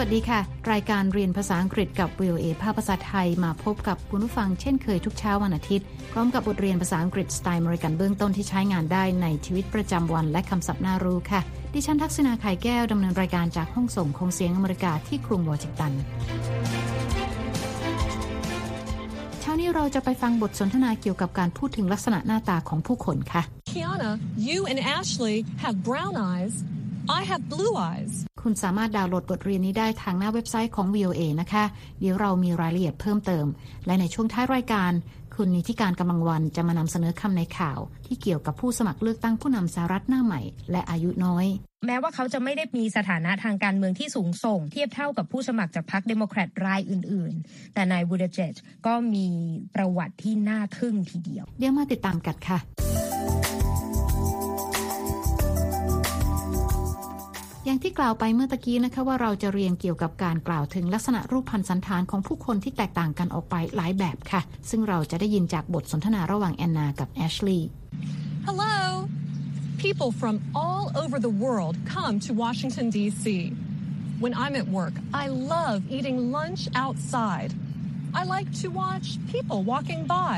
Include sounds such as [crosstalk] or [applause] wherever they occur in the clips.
วัสดีค่ะ รายการเรียนภาษาอังกฤษกับ VOA ภาคภาษาไทยมาพบกับคุณผู้ฟังเช่นเคยทุกเช้าวันอาทิตย์ พร้อมกับบทเรียนภาษาอังกฤษสไตล์อเมริกันเบื้องต้นที่ใช้งานได้ในชีวิตประจำวันและคำศัพท์น่ารู้ค่ะ ดิฉันทักษณาไข่แก้วดำเนินรายการจากห้องส่งของเสียงอเมริกาที่กรุงวอชิงตันเช้านี้เราจะไปฟังบทสนทนาเกี่ยวกับการพูดถึงลักษณะหน้าตาของผู้คนค่ะ Kiana, you and Ashley have brown eyes. I have blue eyes. คุณสามารถดาวน์โหลดบทเรียนนี้ได้ทางหน้าเว็บไซต์ของ VOA นะคะ เดี๋ยวเรามีรายละเอียดเพิ่มเติม และในช่วงท้ายรายการ คุณนิติการกำลังวันจะมานำเสนอคำในข่าว ที่เกี่ยวกับผู้สมัครเลือกตั้งผู้นำสหรัฐหน้าใหม่ และอายุน้อย แม้ว่าเขาจะไม่ได้มีสถานะทางการเมืองที่สูงส่ง เทียบเท่ากับผู้สมัครจากพรรคเดโมแครตรายอื่น ๆ แต่นายบูทิเจจก็มีประวัติที่น่าทึ่งทีเดียว เดี๋ยวมาติดตามกันค่ะ อย่างที่กล่าวไปเมื่อตะกี้นะคะว่าเราจะเรียนเกี่ยวกับการกล่าวถึงลักษณะรูปพันธ์สันฐานของผู้คนที่แตกต่างกันออกไปหลายแบบค่ะ ซึ่งเราจะได้ยินจากบทสนทนาระหว่างแอนนากับแอชลีย์ Hello. People from all over the world come to Washington, D.C. When I'm at work, I love eating lunch outside. I like to watch people walking by.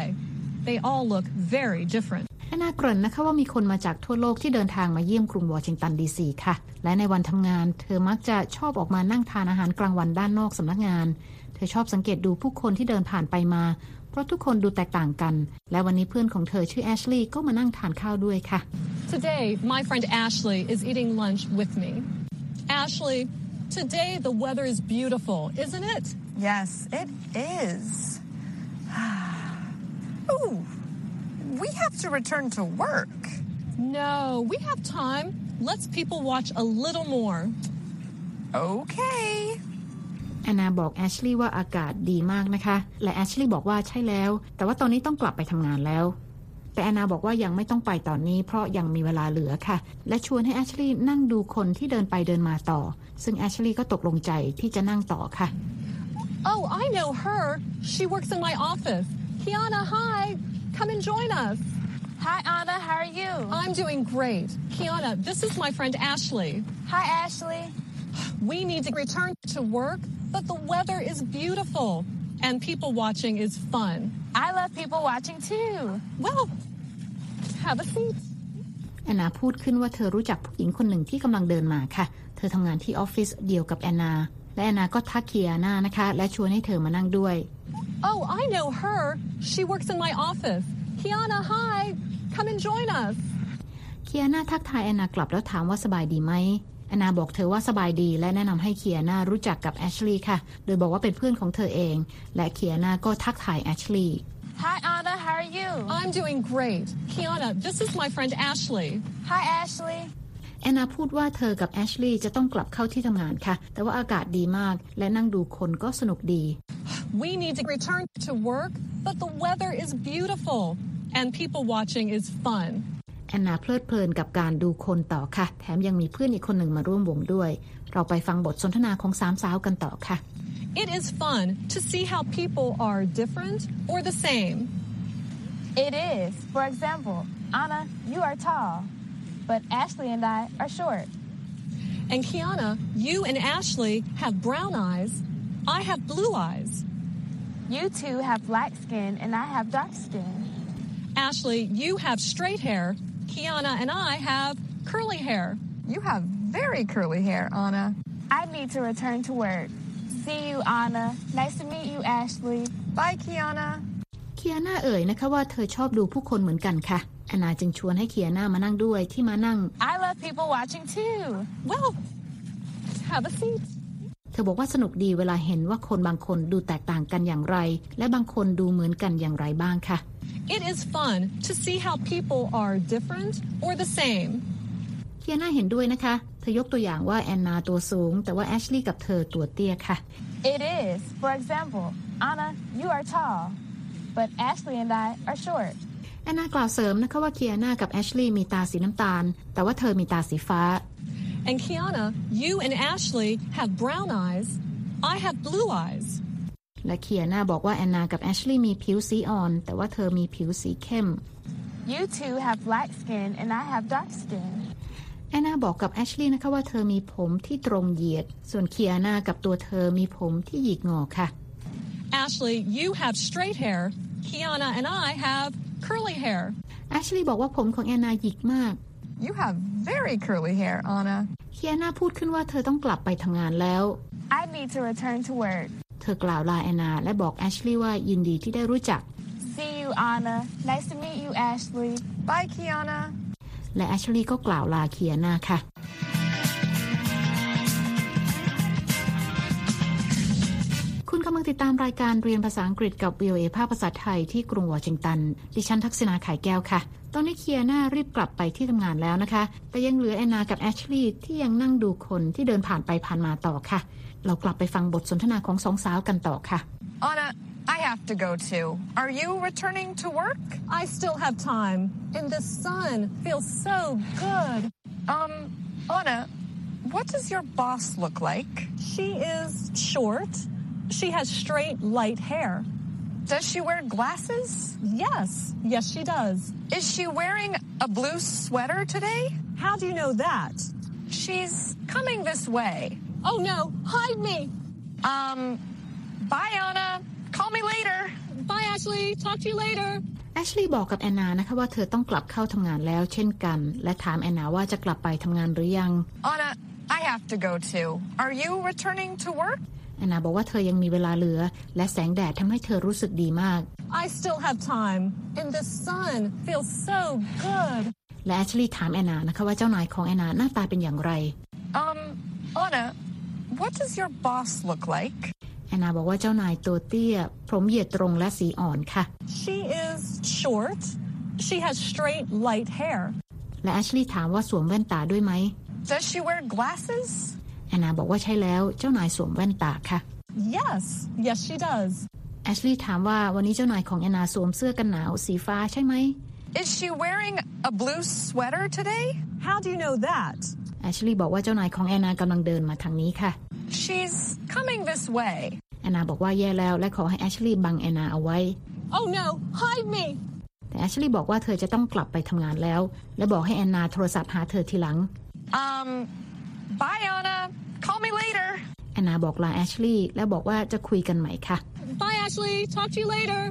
They all look very different. แอนนาเกริ่นนะคะว่ามีคนมาจากทั่วโลกที่เดินทางมาเยี่ยมกรุงวอชิงตันดีซีค่ะ และในวันทำงาน เธอมักจะชอบออกมานั่งทานอาหารกลางวันด้านนอกสำนักงาน เธอชอบสังเกตดูผู้คนที่เดินผ่านไปมา เพราะทุกคนดูแตกต่างกัน และวันนี้เพื่อนของเธอชื่อแอชลีย์ก็มานั่งทานข้าวด้วยค่ะ Today, my friend Ashley is eating lunch with me. Ashley, today the weather is beautiful, isn't it? Yes, it is. Ooh, we have to return to work. No, we have time. Let's people watch a little more. Okay. แอนนาบอกแอชลีย์ว่าอากาศดีมากนะคะ และแอชลีย์บอกว่าใช่แล้ว แต่ว่าตอนนี้ต้องกลับไปทำงานแล้ว แต่แอนนาบอกว่ายังไม่ต้องไปตอนนี้ เพราะยังมีเวลาเหลือค่ะ และชวนให้แอชลีย์นั่งดูคนที่เดินไปเดินมาต่อ ซึ่งแอชลีย์ก็ตกลงใจที่จะนั่งต่อค่ะ Oh, I know her. She works in my office. Kiana, hi. Come and join us. Hi, Anna. How are you? I'm doing great. Kiana, this is my friend Ashley. Hi, Ashley. We need to return to work, but the weather is beautiful and people watching is fun. I love people watching too. Well, have a seat. แอนนาพูดขึ้นว่าเธอรู้จักผู้หญิงคนหนึ่งที่กำลังเดินมาค่ะ เธอทำงานที่ออฟฟิศเดียวกับแอนนา และแอนนาก็ทักเคียนานะคะ และชวนให้เธอมานั่งด้วย Oh, I know her. She works in my office. Kiana, hi. Come and join us. เคียนาทักทายแอนนากลับแล้วถามว่าสบายดีไหมแอนนาบอกเธอว่าสบายดี และแนะนำให้เคียนารู้จักกับแอชลีย์ค่ะ โดยบอกว่าเป็นเพื่อนของเธอเอง และเคียนาก็ทักทายแอชลีย์ Hi, Anna. How are you? I'm doing great. Kiana, this is my friend Ashley. Hi, Ashley. แอนนาพูดว่าเธอกับแอชลีย์จะต้องกลับเข้าที่ทำงานค่ะ แต่ว่าอากาศดีมากและนั่งดูคนก็สนุกดี We need to return to work, but the weather is beautiful and people watching is fun. แอนนาเพลิดเพลินกับการดูคนต่อค่ะ แถมยังมีเพื่อนอีกคนหนึ่งมาร่วมวงด้วย เราไปฟังบทสนทนาของสามสาวกันต่อค่ะ It is fun to see how people are different or the same. It is. For example, Anna, you are tall, but Ashley and I are short. And Kiana, you and Ashley have brown eyes. I have blue eyes. You two have black skin, and I have dark skin. Ashley, you have straight hair. Kiana and I have curly hair. You have very curly hair, Anna. I need to return to work. See you, Anna. Nice to meet you, Ashley. Bye, Kiana. เคียนาเอ่ยนะคะว่าเธอชอบดูผู้คนเหมือนกันค่ะแอนนาจึงชวนให้เคียนามานั่งด้วยที่มานั่ง I love people watching too. Well, have a seat. เธอบอกว่าสนุกดีเวลาเห็นว่าคนบางคนดูแตกต่างกันอย่างไร และบางคนดูเหมือนกันอย่างไรบ้างค่ะ It is fun to see how people are different or the same. เคียนาเห็นด้วยนะคะ เธอยกตัวอย่างว่าแอนนาตัวสูง แต่ว่าแอชลีย์กับเธอตัวเตี้ยค่ะ It is. For example, Anna, you are tall, but Ashley and I are short. แอนนากล่าวเสริมนะคะว่าเคียนากับแอชลีย์มีตาสีน้ำตาล แต่ว่าเธอมีตาสีฟ้า And Kiana, you and Ashley have brown eyes. I have blue eyes. และเคียนาบอกว่าแอนนากับแอชลีย์มีผิวสีอ่อน แต่ว่าเธอมีผิวสีเข้ม You two have black skin, and I have dark skin. แอนนาบอกกับแอชลีย์นะคะว่าเธอมีผมที่ตรงเหยียด ส่วนเคียนากับตัวเธอมีผมที่หยิกงอค่ะ Ashley, you have straight hair. Kiana and I have curly hair. แอชลีย์บอกว่าผมของแอนนาหยิกมาก You have very curly hair, Anna. เคียนาพูดขึ้นว่าเธอต้องกลับไปทำงานแล้ว I need to return to work. เธอกล่าวลาแอนนาและบอกแอชลีย์ว่ายินดีที่ได้รู้จัก See you, Anna. Nice to meet you, Ashley. Bye, Kiana. และแอชลีย์ก็กล่าวลาเคียนาค่ะ ติดตามรายการเรียนภาษาอังกฤษกับ VOA ภาคภาษาไทยที่กรุงวอชิงตัน ดิฉันทักษณาไข่แก้วค่ะ ตอนนี้เคียนารีบกลับไปที่ทำงานแล้วนะคะ แต่ยังเหลือแอนนากับแอชลีย์ที่ยังนั่งดูคนที่เดินผ่านไปผ่านมาต่อค่ะ เรากลับไปฟังบทสนทนาของสองสาวกันต่อค่ะ Anna, I have to go too. Are you returning to work? I still have time, and the sun feels so good. Um, Anna, what does your boss look like? She is short. She has straight, light hair. Does she wear glasses? Yes, yes, she does. Is she wearing a blue sweater today? How do you know that? She's coming this way. Oh no, hide me! Um, bye, Anna. Call me later. Bye, Ashley. Talk to you later. แอชลีย์บอกกับแอนนานะคะว่าเธอต้องกลับเข้าทำงานแล้วเช่นกัน และถามแอนนาว่าจะกลับไปทำงานหรือยัง Anna, I have to go too. Are you returning to work? แอนนาบอกว่าเธอยังมีเวลาเหลือ และแสงแดดทำให้เธอรู้สึกดีมาก I still have time, and the sun feels so good. และแอชลีย์ถามแอนนานะคะว่าเจ้านายของแอนนาหน้าตาเป็นอย่างไร Um, Anna, what does your boss look like? แอนนาบอกว่าเจ้านายตัวเตี้ย ผมเหยียดตรงและสีอ่อนค่ะ She is short. She has straight, light hair. และแอชลีย์ถามว่าสวมแว่นตาด้วยไหม Does she wear glasses? แอนนาบอกว่าใช่แล้วเจ้านายสวมแว่นตาค่ะ Yes, yes, she does. แอชลีย์ถามว่าวันนี้เจ้านายของแอนนาสวมเสื้อกันหนาวสีฟ้าใช่ไหม Is she wearing a blue sweater today? How do you know that? แอชลีย์บอกว่าเจ้านายของแอนนากำลังเดินมาทางนี้ค่ะ She's coming this way. แอนนาบอกว่าแย่แล้วและขอให้แอชลีย์บังแอนนาเอาไว้ Oh no, hide me! แต่แอชลีย์บอกว่าเธอจะต้องกลับไปทำงานแล้ว และบอกให้แอนนาโทรศัพท์หาเธอทีหลัง Um, bye, Anna. Call me later. แอนนาบอกลาแอชลีย์และบอกว่าจะคุยกันใหม่ค่ะ Bye, Ashley. Talk to you later.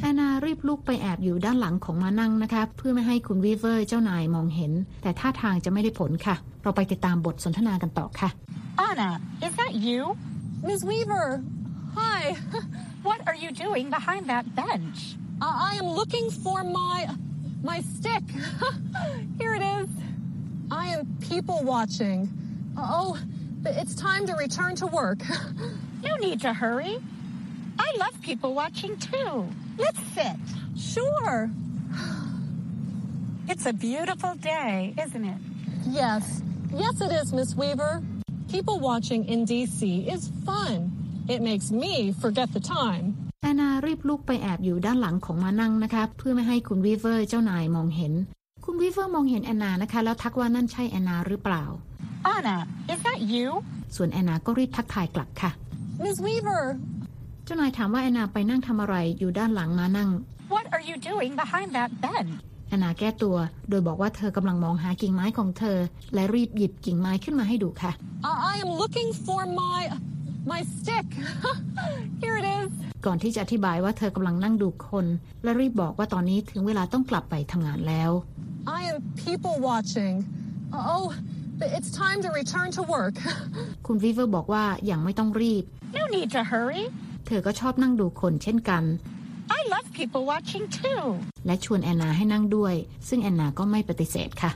แอนนารีบลุกไปแอบอยู่ด้านหลังของมานั่งนะคะ เพื่อไม่ให้คุณวีเวอร์เจ้านายมองเห็น แต่ท่าทางจะไม่ได้ผลค่ะ เราไปติดตามบทสนทนากันต่อค่ะ Anna, is that you? Ms. Weaver, hi. What are you doing behind that bench? Uh, I am looking for my my stick. [laughs] Here it is. I am people watching. Oh, it's time to return to work. [laughs] No need to hurry. I love people watching too. Let's sit. sure. It's a beautiful day, isn't it? Yes. Yes, it is, Miss Weaver. People watching in DC is fun. It makes me forget the time. แอนนารีบลุกไปแอบอยู่ด้านหลังของม้านั่งนะคะ เพื่อไม่ให้คุณวีเวอร์เจ้านายมองเห็น คุณวีเวอร์มองเห็นแอนนานะคะ แล้วทักว่านั่นใช่แอนนาหรือเปล่า Anna, is that you? ส่วนแอนนาก็รีบทักทายกลับค่ะ Miss Weaver, เจ้านายถามว่าแอนนาไปนั่งทำอะไรอยู่ด้านหลังมานั่ง What are you doing behind that bench? แอนนาแก้ตัว โดยบอกว่าเธอกำลังมองหากิ่งไม้ของเธอ และรีบหยิบกิ่งไม้ขึ้นมาให้ดูค่ะ uh, I am looking for my my stick. Here it is. ก่อนที่จะอธิบายว่าเธอกำลังนั่งดูคน และรีบบอกว่าตอนนี้ถึงเวลาต้องกลับไปทำงานแล้ว I am people watching. Oh, it's time to return to work. คุณวีเวอร์บอกว่าอย่างไม่ต้องรีบ No need to hurry. เธอก็ชอบนั่งดูคนเช่นกัน I love people watching too. และชวนแอนนาให้นั่งด้วย ซึ่งแอนนาก็ไม่ปฏิเสธค่ะ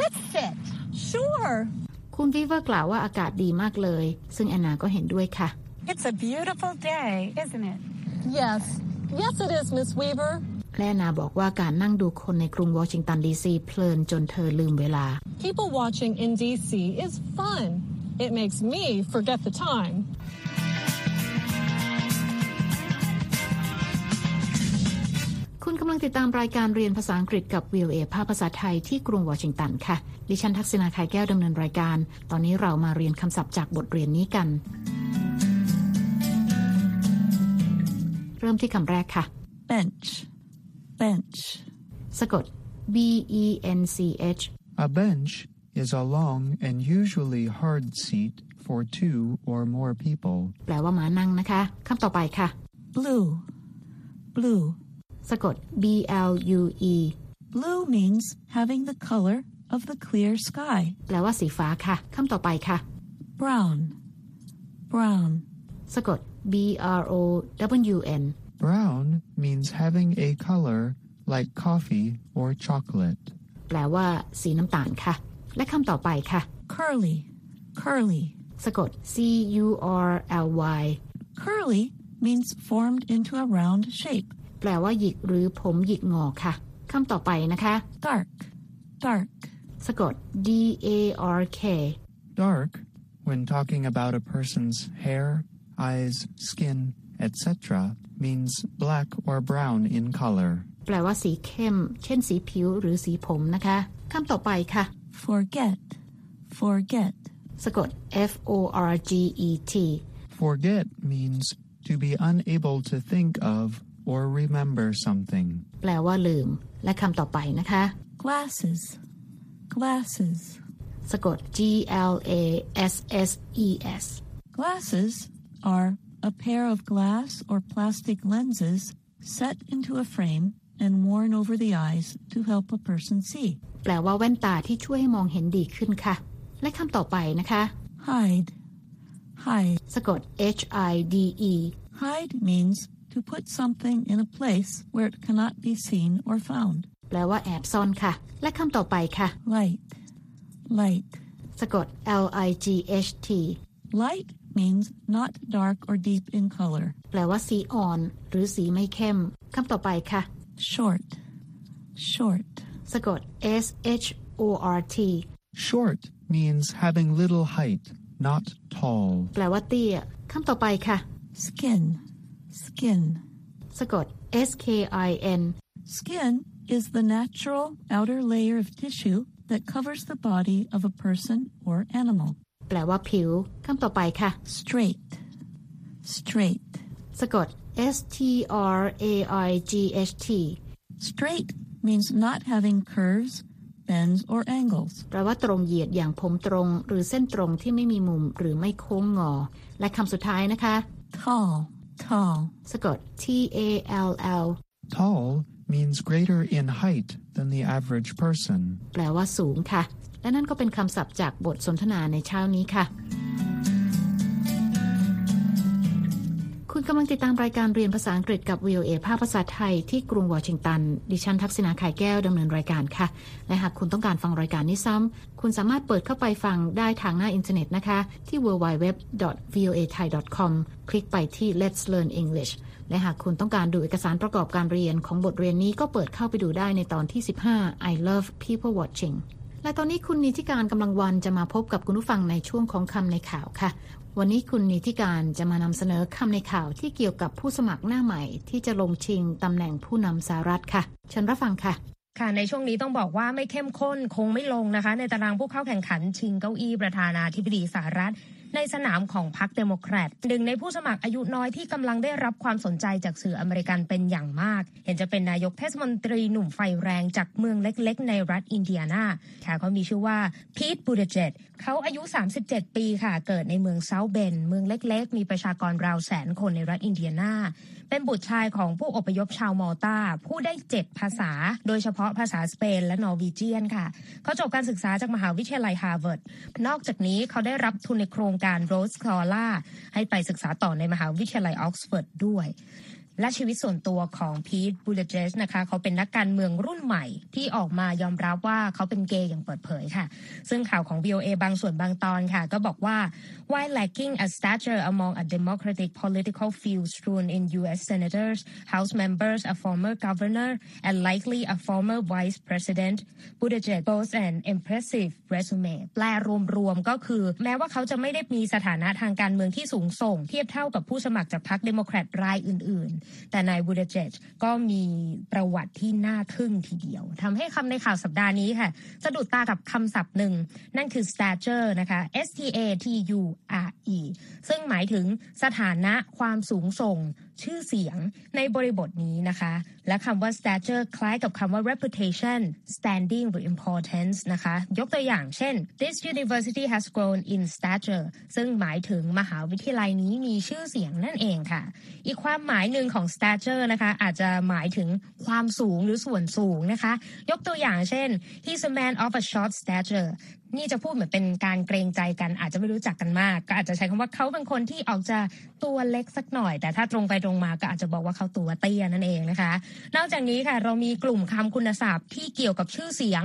Let's sit. Sure. คุณวีเวอร์กล่าวว่าอากาศดีมากเลย ซึ่งแอนนาก็เห็นด้วยค่ะ It's a beautiful day, isn't it? Yes. Yes, it is, Miss Weaver. และแอนนาบอกว่าการนั่งดูคนในกรุงวอชิงตันดีซีเพลินจนเธอลืมเวลา People watching in DC is fun. It makes me forget the time. กำลังติดตามรายการเรียนภาษาอังกฤษกับ VOA ภาคภาษาไทยที่กรุงวอชิงตันค่ะ ดิฉันทักษณาไข่แก้วดำเนินรายการ ตอนนี้เรามาเรียนคำศัพท์จากบทเรียนนี้กัน เริ่มที่คำแรกค่ะ bench bench. สะกด B E N C H A bench is a long and usually hard seat for two or more people. แปลว่าม้านั่งนะคะคำต่อไปค่ะ Blue. Blue. สะกด B L U E Blue means having the color of the clear sky. แปลว่าสีฟ้าค่ะคำต่อไปค่ะ Brown. Brown. สะกด B R O W N Brown means having a color like coffee or chocolate. แปลว่า สีน้ำตาลค่ะ และคำต่อไปค่ะ Curly. Curly. สะกด C U R L Y Curly means formed into a round shape. แปลว่าหยิกหรือผมหยิกงอค่ะคำต่อไปนะคะ Dark. Dark. สะกด D A R K Dark, when talking about a person's hair, eyes, skin, etc., means black or brown in color. แปลว่าสีเข้ม เช่นสีผิวหรือสีผมนะคะคำต่อไปค่ะ Forget. Forget. สะกด F O R G E T Forget means to be unable to think of or remember something. แปลว่าลืม และคำต่อไปนะคะ Glasses. Glasses. สะกด G L A S S E S Glasses are a pair of glass or plastic lenses set into a frame and worn over the eyes to help a person see. แปลว่าแว่นตาที่ช่วยให้มองเห็นดีขึ้นค่ะ และคำต่อไปนะคะ Hide. Hide. สะกด H I D E Hide means to put something in a place where it cannot be seen or found. แปลว่าแอบซ่อนค่ะ และคำต่อไปค่ะ Light. Light. สะกด L I G H T Light means not dark or deep in color. แปลว่าสีอ่อน หรือสีไม่เข้มคำต่อไปค่ะ Short. Short. สะกด S H O R T Short means having little height, not tall. แปลว่าเตี้ยคำต่อไปค่ะ Skin. Skin. สะกด S K I N Skin is the natural outer layer of tissue that covers the body of a person or animal. แปลว่าผิวคำต่อไปค่ะ Straight. Straight. สะกด S T R A I G H T Straight means not having curves, bends, or angles. แปลว่าตรงเหยียดอย่างผมตรง หรือเส้นตรงที่ไม่มีมุมหรือไม่โค้งงอ และคำสุดท้ายนะคะ Tall. Tall. สะกด T A L L Tall means greater in height than the average person. แปลว่าสูงค่ะ และนั่นก็เป็นคำศัพท์จากบทสนทนาในเช้านี้ค่ะ คุณกำลังติดตามรายการเรียนภาษาอังกฤษกับ VOA ภาคภาษาไทยที่กรุงวอชิงตัน ดิฉันทักษณาขายแก้วดำเนินรายการค่ะ และหากคุณต้องการฟังรายการนี้ซ้ำ คุณสามารถเปิดเข้าไปฟังได้ทางหน้าอินเทอร์เน็ตนะคะ ที่ www.voathai.com คลิกไปที่ Let's Learn English และหากคุณต้องการดูเอกสารประกอบการเรียนของบทเรียนนี้ก็เปิดเข้าไปดูได้ในตอนที่ 15 I love people watching และตอนนี้คุณนิติการกำลังวันจะมาพบกับคุณผู้ฟังในช่วงของคำในข่าวค่ะ วันนี้คุณนิติการจะมานำเสนอคำในข่าวที่เกี่ยวกับผู้สมัครหน้าใหม่ ที่จะลงชิงตำแหน่งผู้นำสหรัฐค่ะเชิญรับฟังค่ะค่ะในช่วงนี้ต้องบอกว่าไม่เข้มข้นคงไม่ลงนะคะ ในตารางผู้เข้าแข่งขันชิงเก้าอี้ประธานาธิบดีสหรัฐ ในสนามของพรรคเดโมแครตหนึ่งในผู้สมัครอายุน้อยที่กำลังได้รับความสนใจจากสื่ออเมริกันเป็นอย่างมาก เห็นจะเป็นนายกเทศมนตรีหนุ่มไฟแรงจากเมืองเล็กๆ ในรัฐอินเดียนาค่ะเขามีชื่อว่าพีทบูทิเจจเขาอายุ 37 ปีค่ะ เกิดในเมืองเซาท์เบนด์ เมืองเล็กๆ มีประชากรราวแสนคนในรัฐอินเดียนา เป็นบุตรชายของผู้อพยพชาวมอลตาพูดได้เจ็ดภาษา โดยเฉพาะภาษาสเปนและนอร์วีเจียนค่ะ เขาจบการศึกษาจากมหาวิทยาลัยฮาร์วาร์ด นอกจากนี้เขาได้รับทุนในโครงการ Rhodes Scholar ให้ไปศึกษาต่อในมหาวิทยาลัยออกซฟอร์ดด้วย และชีวิตส่วนตัวของพีทบูทิเจจนะคะเขาเป็นนักการเมืองรุ่นใหม่ที่ออกมายอมรับว่าเขาเป็นเกย์อย่างเปิดเผยค่ะ ซึ่งข่าวของ VOA บางส่วนบางตอนค่ะ ก็บอกว่า while lacking a stature among a democratic political field strewn in U.S. senators, House members, a former governor, and likely a former vice president, Buttigieg boasts an impressive resume แปลรวมๆก็คือ แม้ว่าเขาจะไม่ได้มีสถานะทางการเมืองที่สูงส่ง เทียบเท่ากับผู้สมัครจากพรรคเดโมแครตรายอื่นแต่นายบูเดเจจก็มีประวัติที่น่าทึ่งทีเดียวทำให้คำในข่าวสัปดาห์นี้ค่ะสะดุดตากับคำศัพท์หนึ่ง นั่นคือ stature นะคะ S T A T U R E ซึ่งหมายถึงสถานะความสูงส่ง ชื่อเสียงในบริบทนี้นะคะ และคำว่า stature คล้ายกับคำว่า reputation standing หรือ importance นะคะ ยกตัวอย่างเช่น this university has grown in stature ซึ่งหมายถึงมหาวิทยาลัยนี้มีชื่อเสียงนั่นเองค่ะ อีกความหมายหนึ่งของ stature นะคะ อาจจะหมายถึงความสูงหรือส่วนสูงนะคะ ยกตัวอย่างเช่น he's a man of a short stature นี่จะพูดเหมือนเป็นการเกรงใจกัน อาจจะไม่รู้จักกันมาก ก็อาจจะใช้คำว่าเขาเป็นคนที่ออกจะตัวเล็กสักหน่อย แต่ถ้าตรงไปตรงมาก็อาจจะบอกว่าเขาตัวเตี้ยนั่นเองนะคะ นอกจากนี้ค่ะ เรามีกลุ่มคำคุณศัพท์ที่เกี่ยวกับชื่อเสียง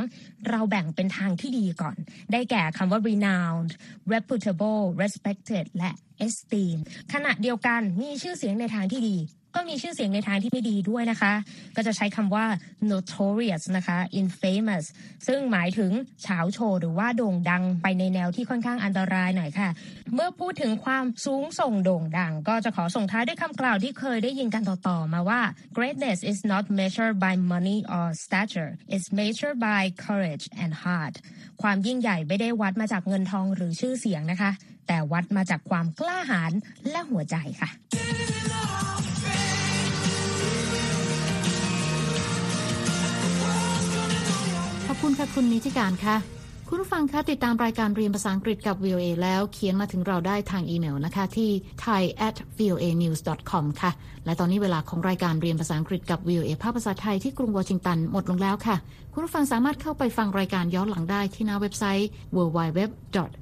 เราแบ่งเป็นทางที่ดีก่อน ได้แก่คำว่า renowned reputable respected และ esteem ขณะเดียวกันมีชื่อเสียงในทางที่ดี ก็มีชื่อเสียงในทางที่ไม่ดีด้วยนะคะ ก็จะใช้คำว่า notorious นะคะ infamous ซึ่งหมายถึงเฉาโชว์หรือว่าโด่งดังไปในแนวที่ค่อนข้างอันตรายหน่อยค่ะ เมื่อพูดถึงความสูงส่งโด่งดัง ก็จะขอส่งท้ายด้วยคำกล่าวที่เคยได้ยินกันต่อๆมาว่า greatness is not measured by money or stature it's measured by courage and heart ความยิ่งใหญ่ไม่ได้วัดมาจากเงินทองหรือชื่อเสียงนะคะ แต่วัดมาจากความกล้าหาญและหัวใจค่ะ คุณค่ะคุณนิติการค่ะ คุณผู้ฟังคะติดตามรายการเรียนภาษาอังกฤษกับ VOA แล้วเขียนมาถึงเราได้ทางอีเมลนะคะ ที่ thai at voa news com ค่ะ และตอนนี้เวลาของรายการเรียนภาษาอังกฤษกับ VOA ภาพภาษาไทยที่กรุงวอชิงตันหมดลงแล้วค่ะ คุณผู้ฟังสามารถเข้าไปฟังรายการย้อนหลังได้ที่หน้าเว็บไซต์ www